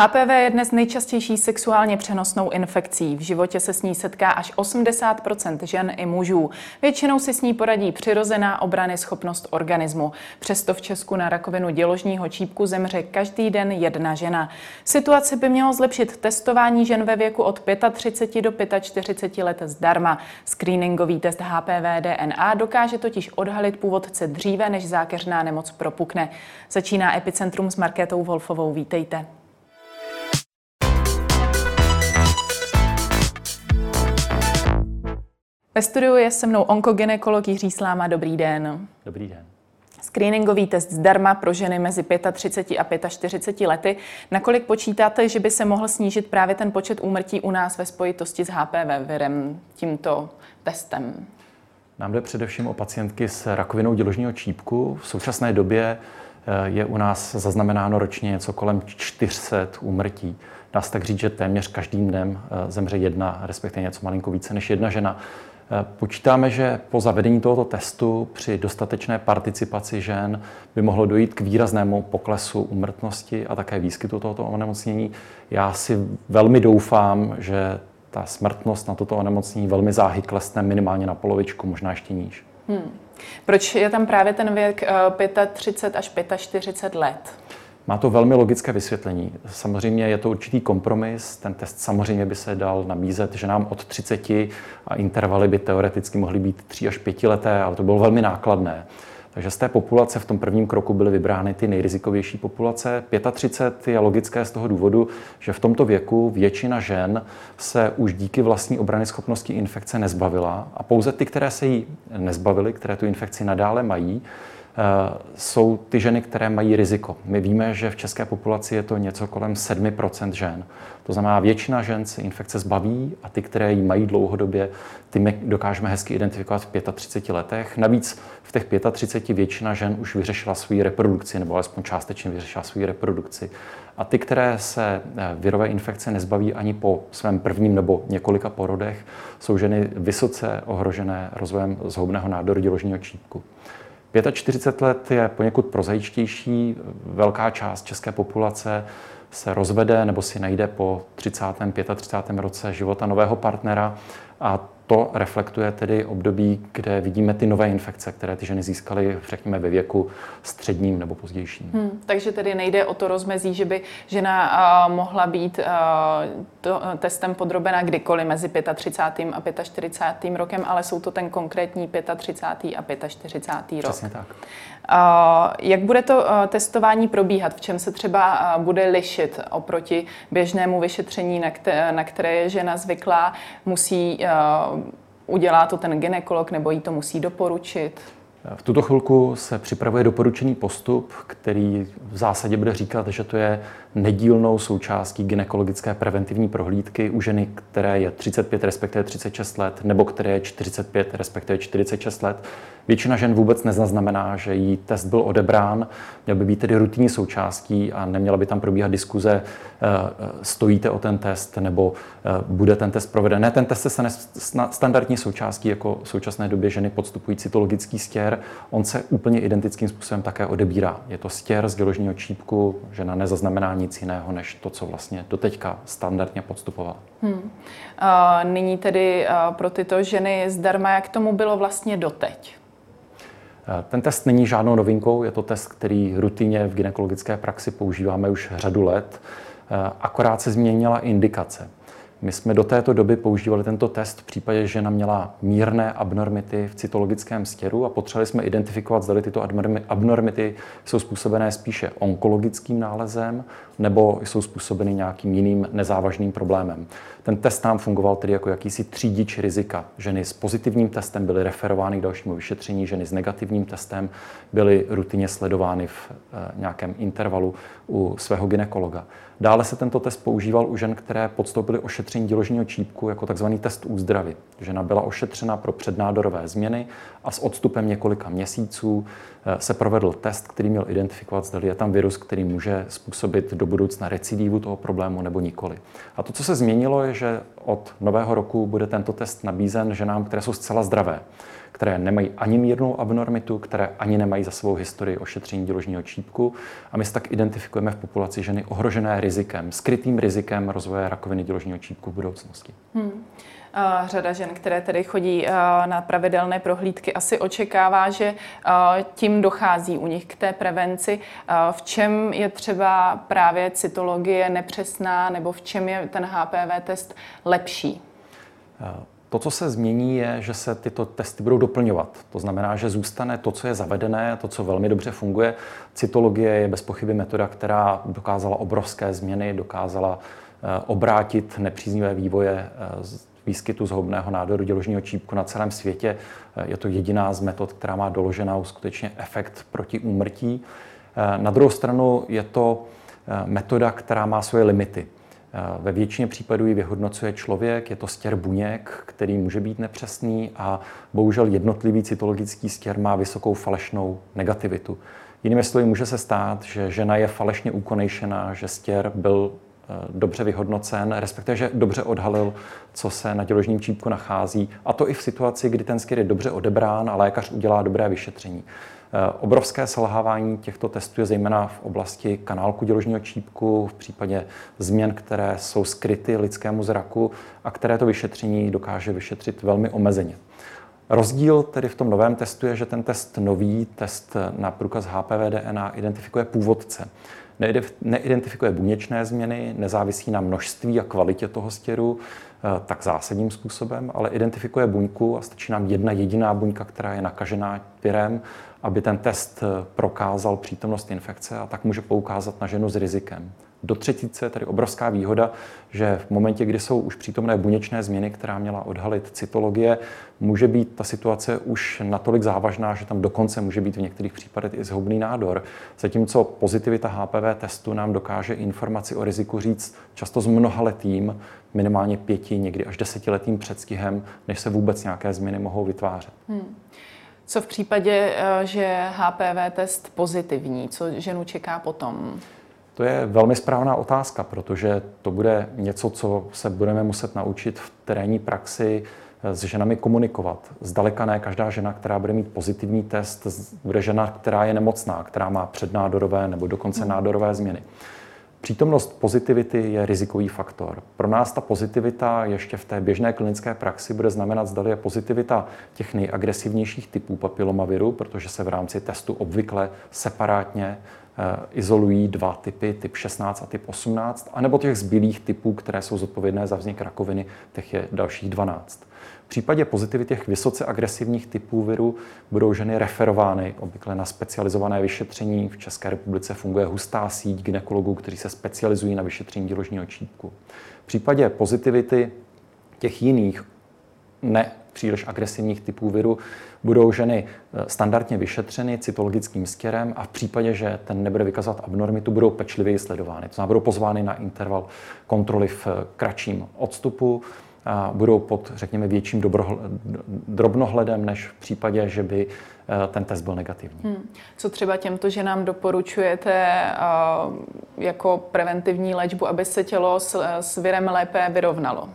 HPV je dnes nejčastější sexuálně přenosnou infekcí. V životě se s ní setká až 80% žen i mužů. Většinou si s ní poradí přirozená obrany schopnost organismu. Přesto v Česku na rakovinu děložního čípku zemře každý den jedna žena. Situaci by mělo zlepšit testování žen ve věku od 35 do 45 let zdarma. Screeningový test HPV DNA dokáže totiž odhalit původce dříve, než zákeřná nemoc propukne. Začíná Epicentrum s Markétou Wolfovou. Vítejte. Ve studiu je se mnou onkogynekolog Jiří Sláma. Dobrý den. Dobrý den. Screeningový test zdarma pro ženy mezi 35 a 45 lety. Nakolik počítáte, že by se mohl snížit právě ten počet úmrtí u nás ve spojitosti s HPV virem tímto testem? Nám jde především o pacientky s rakovinou děložního čípku. V současné době eh, je u nás zaznamenáno ročně něco kolem 400 úmrtí. Dá se tak říct, že téměř každým dnem eh, zemře jedna, respektive něco malinko více než jedna žena. Počítáme, že po zavedení tohoto testu při dostatečné participaci žen by mohlo dojít k výraznému poklesu umrtnosti a také výskytu tohoto onemocnění. Já si velmi doufám, že ta smrtnost na toto onemocnění velmi záhy klesne minimálně na polovičku, možná ještě níž. Hmm. Proč je tam právě ten věk 35 eh, až 45 let? Má to velmi logické vysvětlení. Samozřejmě je to určitý kompromis. Ten test samozřejmě by se dal nabízet, že nám od 30 a intervaly by teoreticky mohly být 3 až 5 leté, ale to bylo velmi nákladné. Takže z té populace v tom prvním kroku byly vybrány ty nejrizikovější populace. 35 je logické z toho důvodu, že v tomto věku většina žen se už díky vlastní obrany schopnosti infekce nezbavila a pouze ty, které se jí nezbavily, které tu infekci nadále mají, jsou ty ženy, které mají riziko. My víme, že v české populaci je to něco kolem 7% žen. To znamená, většina žen se infekce zbaví a ty, které ji mají dlouhodobě, ty my dokážeme hezky identifikovat v 35 letech. Navíc v těch 35 většina žen už vyřešila svou reprodukci, nebo alespoň částečně vyřešila svou reprodukci. A ty, které se eh, virové infekce nezbaví ani po svém prvním nebo několika porodech, jsou ženy vysoce ohrožené rozvojem zhoubného nádoru děložního čípku. 45 let je poněkud prozajičtější. Velká část české populace se rozvede nebo si najde po 30. 35. roce života nového partnera a to reflektuje tedy období, kde vidíme ty nové infekce, které ty ženy získaly, řekněme, ve věku středním nebo pozdějším. Hmm, takže tedy nejde o to rozmezí, že by žena uh, mohla být uh, to, uh, testem podrobena kdykoliv mezi 35. a 45. rokem, ale jsou to ten konkrétní 35. a 45. rok. Přesně tak. Uh, jak bude to uh, testování probíhat? V čem se třeba uh, bude lišit oproti běžnému vyšetření, na, které, na které je žena zvyklá? Musí udělá to ten ginekolog nebo jí to musí doporučit? V tuto chvilku se připravuje doporučený postup, který v zásadě bude říkat, že to je nedílnou součástí ginekologické preventivní prohlídky u ženy, které je 35 respektive 36 let, nebo které je 45 respektive 46 let. Většina žen vůbec nezaznamená, že jí test byl odebrán, měl by být tedy rutinní součástí a neměla by tam probíhat diskuze, eh, eh, stojíte o ten test nebo eh, bude ten test proveden. Ne, ten test se stane standardní součástí jako v současné době ženy podstupují cytologický stěr. On se úplně identickým způsobem také odebírá. Je to stěr z děložního čípku, žena nezaznamená nic jiného, než to, co vlastně doteďka standardně podstupovala. Hmm. Uh, nyní tedy pro tyto ženy zdarma, jak tomu bylo vlastně doteď? Ten test není žádnou novinkou, je to test, který rutině v gynekologické praxi používáme už řadu let. Akorát se změnila indikace. My jsme do této doby používali tento test v případě, že žena měla mírné abnormity v cytologickém stěru a potřebovali jsme identifikovat, zda tyto abnormity jsou způsobené spíše onkologickým nálezem nebo jsou způsobeny nějakým jiným nezávažným problémem. Ten test nám fungoval tedy jako jakýsi třídič rizika. Ženy s pozitivním testem byly referovány k dalšímu vyšetření, ženy s negativním testem byly rutině sledovány v eh, nějakém intervalu u svého ginekologa. Dále se tento test používal u žen, které podstoupily ošetření děložního čípku jako tzv. test úzdravy. Žena byla ošetřena pro přednádorové změny a s odstupem několika měsíců eh, se provedl test, který měl identifikovat, zda je tam virus, který může způsobit do budoucna recidivu toho problému nebo nikoli. A to, co se změnilo, je, že od nového roku bude tento test nabízen ženám, které jsou zcela zdravé, které nemají ani mírnou abnormitu, které ani nemají za svou historii ošetření děložního čípku. A my se tak identifikujeme v populaci ženy ohrožené rizikem, skrytým rizikem rozvoje rakoviny děložního čípku v budoucnosti. Hmm. Řada žen, které tedy chodí na pravidelné prohlídky, asi očekává, že tím dochází u nich k té prevenci. V čem je třeba právě cytologie nepřesná nebo v čem je ten HPV test lepší? To, co se změní, je, že se tyto testy budou doplňovat. To znamená, že zůstane to, co je zavedené, to, co velmi dobře funguje. Cytologie je bez pochyby metoda, která dokázala obrovské změny, dokázala obrátit nepříznivé vývoje výskytu zhoubného nádoru děložního čípku na celém světě. Je to jediná z metod, která má doloženou skutečně efekt proti úmrtí. Na druhou stranu je to eh, metoda, která má svoje limity. Eh, ve většině případů ji vyhodnocuje člověk, je to stěr buněk, který může být nepřesný a bohužel jednotlivý cytologický stěr má vysokou falešnou negativitu. Jinými slovy, může se stát, že žena je falešně ukonejšená, že stěr byl Eh, dobře vyhodnocen, respektive, že dobře odhalil, co se na děložním čípku nachází. A to i v situaci, kdy ten skyr je dobře odebrán a lékař udělá dobré vyšetření. Eh, obrovské selhávání těchto testů je zejména v oblasti kanálku děložního čípku, v případě změn, které jsou skryty lidskému zraku a které to vyšetření dokáže vyšetřit velmi omezeně. Rozdíl tedy v tom novém testu je, že ten test nový, test na průkaz HPV DNA, identifikuje původce neidentifikuje buněčné změny, nezávisí na množství a kvalitě toho stěru tak zásadním způsobem, ale identifikuje buňku a stačí nám jedna jediná buňka, která je nakažená virem, aby ten test eh, prokázal přítomnost infekce a tak může poukázat na ženu s rizikem. Do třetice tady obrovská výhoda, že v momentě, kdy jsou už přítomné buněčné změny, která měla odhalit cytologie, může být ta situace už natolik závažná, že tam dokonce může být v některých případech i zhoubný nádor. Zatímco pozitivita HPV testu nám dokáže informaci o riziku říct často s mnohaletým, minimálně pěti, někdy až desetiletým předstihem, než se vůbec nějaké změny mohou vytvářet. Hmm. Co v případě, eh, že HPV test pozitivní, co ženu čeká potom? To je velmi správná otázka, protože to bude něco, co se budeme muset naučit v terénní praxi eh, s ženami komunikovat. Zdaleka ne každá žena, která bude mít pozitivní test, bude žena, která je nemocná, která má přednádorové nebo dokonce nádorové změny. Přítomnost pozitivity je rizikový faktor. Pro nás ta pozitivita ještě v té běžné klinické praxi bude znamenat, zda je pozitivita těch nejagresivnějších typů papilomaviru, protože se v rámci testu obvykle separátně izolují dva typy, typ 16 a typ 18, anebo těch zbylých typů, které jsou zodpovědné za vznik rakoviny, těch je dalších 12. V případě pozitivity těch vysoce agresivních typů viru budou ženy referovány obvykle na specializované vyšetření. V České republice funguje hustá síť ginekologů, kteří se specializují na vyšetření děložního čípku. V případě pozitivity těch jiných ne příliš agresivních typů viru budou ženy eh, standardně vyšetřeny cytologickým stěrem a v případě, že ten nebude vykazovat abnormitu, budou pečlivěji sledovány. To znamená, budou pozvány na interval kontroly v eh, kratším odstupu, a budou pod, řekněme, větším drobnohledem, než v případě, že by eh, ten test byl negativní. Hmm. Co třeba těmto ženám doporučujete jako preventivní léčbu, aby se tělo s, s virem lépe vyrovnalo?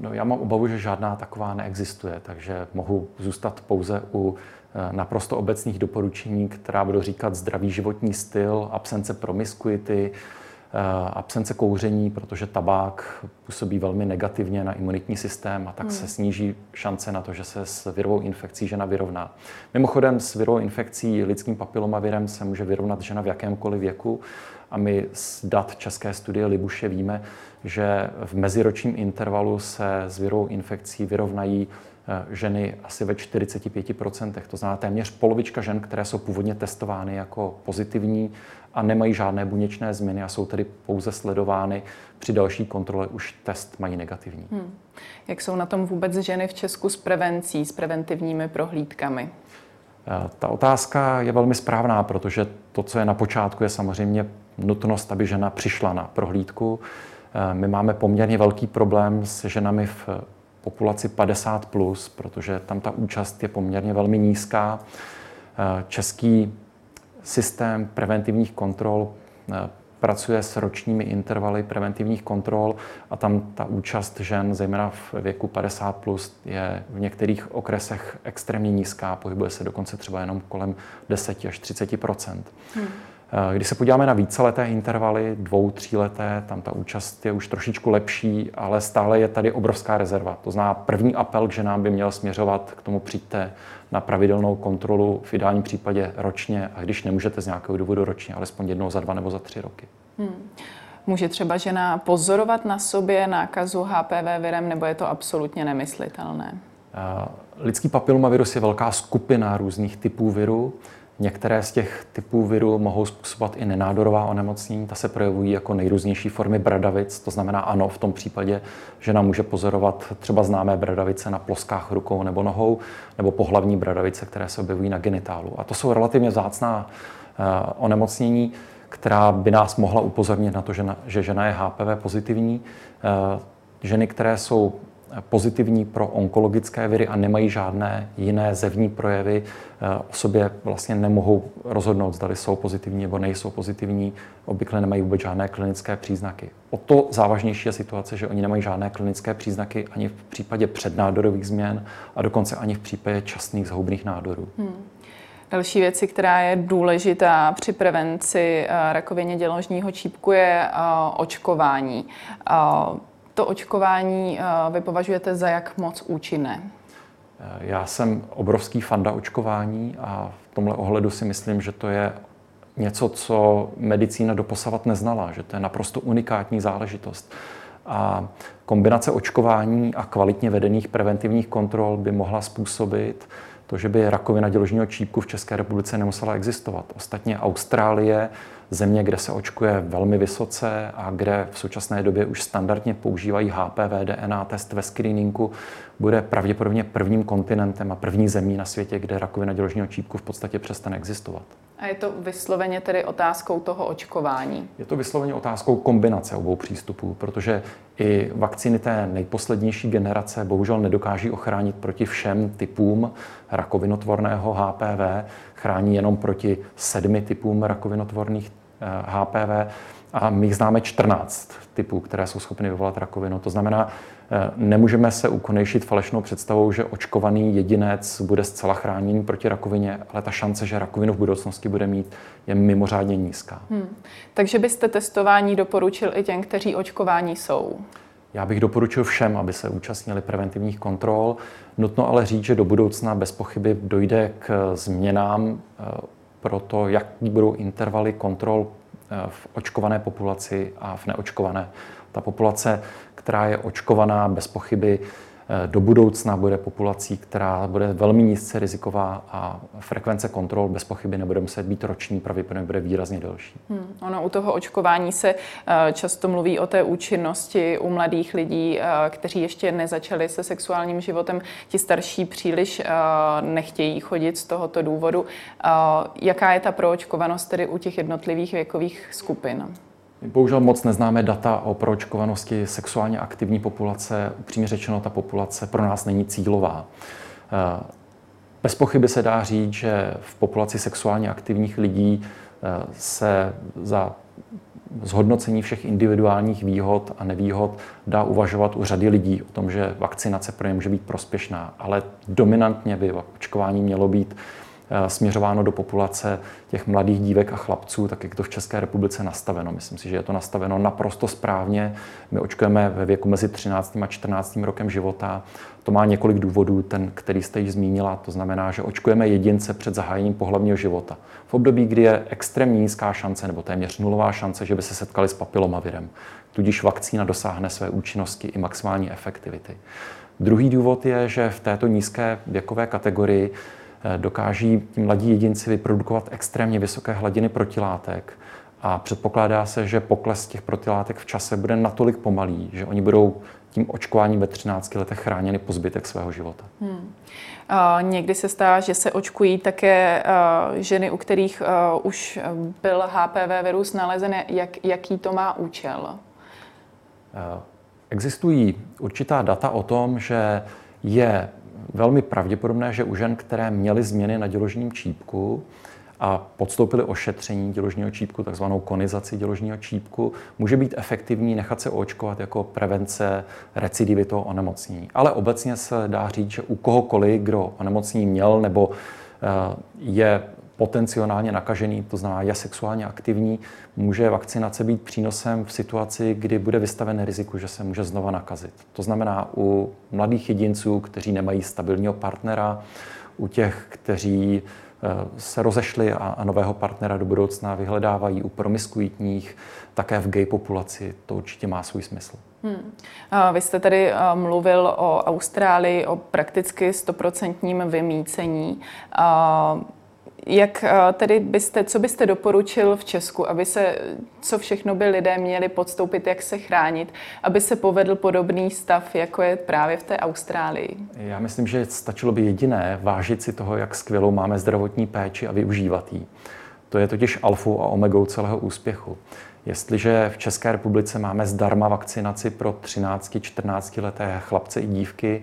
No, já mám obavu, že žádná taková neexistuje, takže mohu zůstat pouze u eh, naprosto obecných doporučení, která budou říkat zdravý životní styl, absence promiskuity, eh, absence kouření, protože tabák působí velmi negativně na imunitní systém a tak hmm. se sníží šance na to, že se s virovou infekcí žena vyrovná. Mimochodem s virovou infekcí lidským papilomavirem se může vyrovnat žena v jakémkoliv věku a my z dat české studie Libuše víme, že v meziročním intervalu se s virovou infekcí vyrovnají eh, ženy asi ve 45%. To znamená téměř polovička žen, které jsou původně testovány jako pozitivní a nemají žádné buněčné změny a jsou tedy pouze sledovány. Při další kontrole už test mají negativní. Hmm. Jak jsou na tom vůbec ženy v Česku s prevencí, s preventivními prohlídkami? Eh, ta otázka je velmi správná, protože to, co je na počátku, je samozřejmě nutnost, aby žena přišla na prohlídku. Eh, my máme poměrně velký problém s ženami v populaci 50+, plus, protože tam ta účast je poměrně velmi nízká. Eh, český systém preventivních kontrol eh, pracuje s ročními intervaly preventivních kontrol a tam ta účast žen, zejména v věku 50 plus, je v některých okresech extrémně nízká, pohybuje se dokonce třeba jenom kolem 10 až 30 hmm. Eh, když se podíváme na víceleté intervaly, dvou, tříleté, tam ta účast je už trošičku lepší, ale stále je tady obrovská rezerva. To znamená, první apel k ženám by měl směřovat k tomu přijďte na pravidelnou kontrolu, v ideálním případě ročně, a když nemůžete z nějakého důvodu ročně, alespoň jednou za dva nebo za tři roky. Hmm. Může třeba žena pozorovat na sobě nákazu HPV virem, nebo je to absolutně nemyslitelné? Eh, lidský papilomavirus je velká skupina různých typů virů. Některé z těch typů viru mohou způsobovat i nenádorová onemocnění. Ta se projevují jako nejrůznější formy bradavic. To znamená, ano, v tom případě žena může pozorovat třeba známé bradavice na ploskách rukou nebo nohou, nebo pohlavní bradavice, které se objevují na genitálu. A to jsou relativně vzácná uh, onemocnění, která by nás mohla upozornit na to, že, na, že žena je HPV pozitivní. Uh, ženy, které jsou pozitivní pro onkologické viry a nemají žádné jiné zevní projevy, eh, o sobě vlastně nemohou rozhodnout, zda jsou pozitivní nebo nejsou pozitivní, obvykle nemají vůbec žádné klinické příznaky. O to závažnější je situace, že oni nemají žádné klinické příznaky ani v případě přednádorových změn a dokonce ani v případě časných zhoubných nádorů. Hmm. Další věci, která je důležitá při prevenci eh, rakovině děložního čípku, je eh, očkování to očkování eh, vy považujete za jak moc účinné? Eh, já jsem obrovský fanda očkování a v tomhle ohledu si myslím, že to je něco, co medicína doposavat neznala, že to je naprosto unikátní záležitost. A kombinace očkování a kvalitně vedených preventivních kontrol by mohla způsobit to, že by rakovina děložního čípku v České republice nemusela existovat. Ostatně Austrálie země, kde se očkuje velmi vysoce a kde v současné době už standardně používají HPV DNA test ve screeningu, bude pravděpodobně prvním kontinentem a první zemí na světě, kde rakovina děložního čípku v podstatě přestane existovat. A je to vysloveně tedy otázkou toho očkování? Je to vysloveně otázkou kombinace obou přístupů, protože i vakcíny té nejposlednější generace bohužel nedokáží ochránit proti všem typům rakovinotvorného HPV, chrání jenom proti sedmi typům rakovinotvorných HPV eh, a my jich známe 14 typů, které jsou schopny vyvolat rakovinu. To znamená, eh, nemůžeme se ukonejšit falešnou představou, že očkovaný jedinec bude zcela chráněný proti rakovině, ale ta šance, že rakovinu v budoucnosti bude mít, je mimořádně nízká. Hmm. Takže byste testování doporučil i těm, kteří očkování jsou? Já bych doporučil všem, aby se účastnili preventivních kontrol. Nutno ale říct, že do budoucna bez pochyby dojde k změnám eh, pro to, jaký budou intervaly kontrol eh, v očkované populaci a v neočkované. Ta populace, která je očkovaná bez pochyby, do budoucna bude populací, která bude velmi nízce riziková a frekvence kontrol bez pochyby nebude muset být roční, pravděpodobně bude výrazně delší. Hmm, ono u toho očkování se eh, často mluví o té účinnosti u mladých lidí, eh, kteří ještě nezačali se sexuálním životem. Ti starší příliš nechtějí chodit z tohoto důvodu. Jaká je ta proočkovanost tedy u těch jednotlivých věkových skupin? Bohužel moc neznáme data o proočkovanosti sexuálně aktivní populace. Upřímně řečeno, ta populace pro nás není cílová. Eh, bez pochyby se dá říct, že v populaci sexuálně aktivních lidí eh, se za zhodnocení všech individuálních výhod a nevýhod dá uvažovat u řady lidí o tom, že vakcinace pro ně může být prospěšná, ale dominantně by očkování mělo být směřováno do populace těch mladých dívek a chlapců, tak jak to v České republice nastaveno. Myslím si, že je to nastaveno naprosto správně. My očkujeme ve věku mezi 13. a 14. rokem života. To má několik důvodů, ten, který jste již zmínila. To znamená, že očkujeme jedince před zahájením pohlavního života. V období, kdy je extrémně nízká šance nebo téměř nulová šance, že by se setkali s papilomavirem. Tudíž vakcína dosáhne své účinnosti i maximální efektivity. Druhý důvod je, že v této nízké věkové kategorii Eh, dokáží ti mladí jedinci vyprodukovat extrémně vysoké hladiny protilátek a předpokládá se, že pokles těch protilátek v čase bude natolik pomalý, že oni budou tím očkováním ve 13 letech chráněny po zbytek svého života. Hmm. Uh, někdy se stává, že se očkují také uh, ženy, u kterých uh, už byl HPV virus nalezen. Jak, jaký to má účel? Uh, existují určitá data o tom, že je velmi pravděpodobné, že u žen, které měly změny na děložním čípku a podstoupili ošetření děložního čípku, takzvanou konizaci děložního čípku, může být efektivní nechat se očkovat jako prevence recidivy toho onemocnění. Ale obecně se dá říct, že u kohokoliv, kdo onemocnění měl nebo eh, je potenciálně nakažený, to znamená je sexuálně aktivní, může vakcinace být přínosem v situaci, kdy bude vystaven riziku, že se může znova nakazit. To znamená u mladých jedinců, kteří nemají stabilního partnera, u těch, kteří eh, se rozešli a nového partnera do budoucna vyhledávají u promiskuitních, také v gay populaci, to určitě má svůj smysl. Hmm. Vy jste tady eh, mluvil o Austrálii, o prakticky stoprocentním vymícení. Jak eh, tedy byste, co byste doporučil v Česku, aby se, co všechno by lidé měli podstoupit, jak se chránit, aby se povedl podobný stav, jako je právě v té Austrálii? Já myslím, že stačilo by jediné vážit si toho, jak skvělou máme zdravotní péči a využívat ji. To je totiž alfou a omegou celého úspěchu. Jestliže v České republice máme zdarma vakcinaci pro 13-14 leté chlapce i dívky,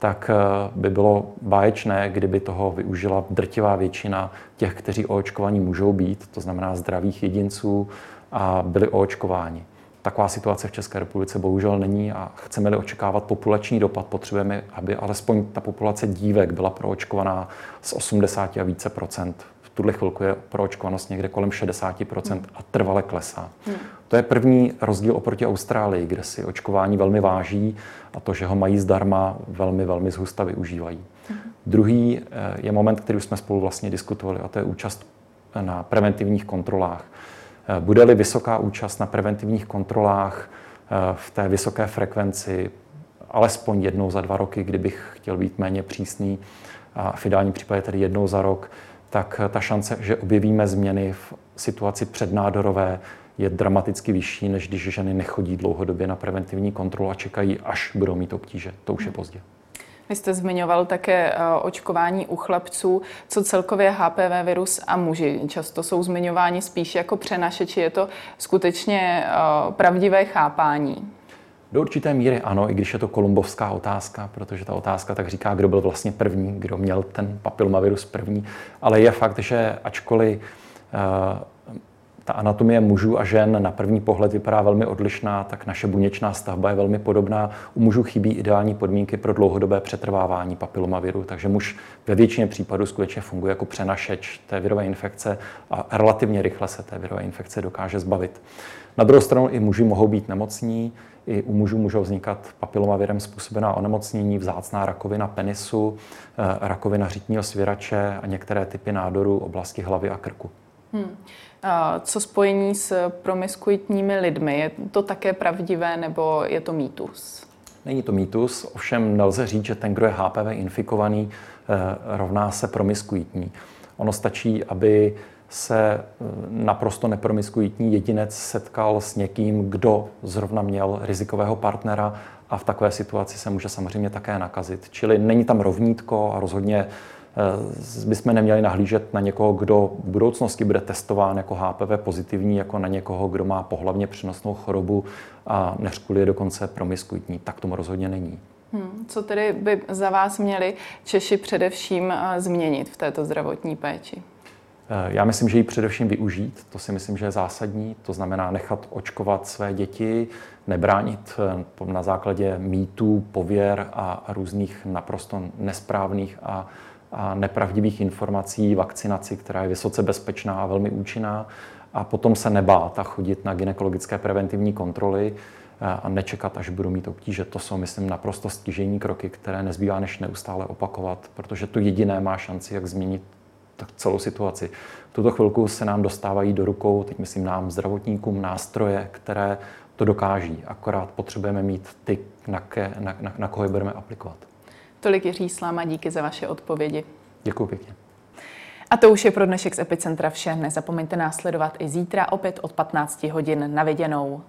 tak eh, by bylo báječné, kdyby toho využila drtivá většina těch, kteří oočkovaní můžou být, to znamená zdravých jedinců, a byli oočkováni. Taková situace v České republice bohužel není a chceme-li očekávat populační dopad, potřebujeme, aby alespoň ta populace dívek byla proočkovaná z 80 a více procent tuhle chvilku je proočkovanost někde kolem 60% hmm. a trvale klesá. Hmm. To je první rozdíl oproti Austrálii, kde si očkování velmi váží a to, že ho mají zdarma, velmi, velmi zhusta využívají. Hmm. Druhý eh, je moment, který už jsme spolu vlastně diskutovali, a to je účast na preventivních kontrolách. Eh, bude-li vysoká účast na preventivních kontrolách eh, v té vysoké frekvenci, alespoň jednou za dva roky, kdybych chtěl být méně přísný, a v ideálním případě tedy jednou za rok, tak ta šance, že objevíme změny v situaci přednádorové, je dramaticky vyšší, než když ženy nechodí dlouhodobě na preventivní kontrolu a čekají, až budou mít obtíže. To už je pozdě. Vy jste zmiňoval také eh, očkování u chlapců, co celkově HPV virus a muži. Často jsou zmiňováni spíš jako přenašeči. Je to skutečně eh, pravdivé chápání? Do určité míry ano, i když je to kolumbovská otázka, protože ta otázka tak říká, kdo byl vlastně první, kdo měl ten papilomavirus první. Ale je fakt, že ačkoliv uh, ta anatomie mužů a žen na první pohled vypadá velmi odlišná, tak naše buněčná stavba je velmi podobná. U mužů chybí ideální podmínky pro dlouhodobé přetrvávání papilomaviru, takže muž ve většině případů skutečně funguje jako přenašeč té virové infekce a relativně rychle se té virové infekce dokáže zbavit. Na druhou stranu i muži mohou být nemocní, i u mužů můžou vznikat papilomavirem způsobená onemocnění, vzácná rakovina penisu, eh, rakovina řitního svěrače a některé typy nádorů oblasti hlavy a krku. Hmm. A co spojení s promiskuitními lidmi? Je to také pravdivé nebo je to mýtus? Není to mýtus, ovšem nelze říct, že ten, kdo je HPV infikovaný, eh, rovná se promiskuitní. Ono stačí, aby se eh, naprosto nepromiskuitní jedinec setkal s někým, kdo zrovna měl rizikového partnera a v takové situaci se může samozřejmě také nakazit. Čili není tam rovnítko a rozhodně eh, bychom neměli nahlížet na někoho, kdo v budoucnosti bude testován jako HPV pozitivní, jako na někoho, kdo má pohlavně přenosnou chorobu a neřkuli je dokonce promiskuitní. Tak tomu rozhodně není. Hmm. Co tedy by za vás měli Češi především eh, změnit v této zdravotní péči? Eh, já myslím, že ji především využít, to si myslím, že je zásadní, to znamená nechat očkovat své děti, nebránit eh, na základě mýtů, pověr a různých naprosto nesprávných a, a nepravdivých informací vakcinaci, která je vysoce bezpečná a velmi účinná a potom se nebát a chodit na gynekologické preventivní kontroly eh, a nečekat, až budou mít obtíže. To jsou, myslím, naprosto stěžení kroky, které nezbývá než neustále opakovat, protože to jediné má šanci, jak změnit celou situaci. V tuto chvilku se nám dostávají do rukou, teď myslím nám zdravotníkům, nástroje, které to dokáží. Akorát potřebujeme mít ty, na, ke, na, na, na koho je budeme aplikovat. Tolik Jiří Sláma, díky za vaše odpovědi. Děkuji pěkně. A to už je pro dnešek z Epicentra vše. Nezapomeňte následovat i zítra opět od 15 hodin na viděnou.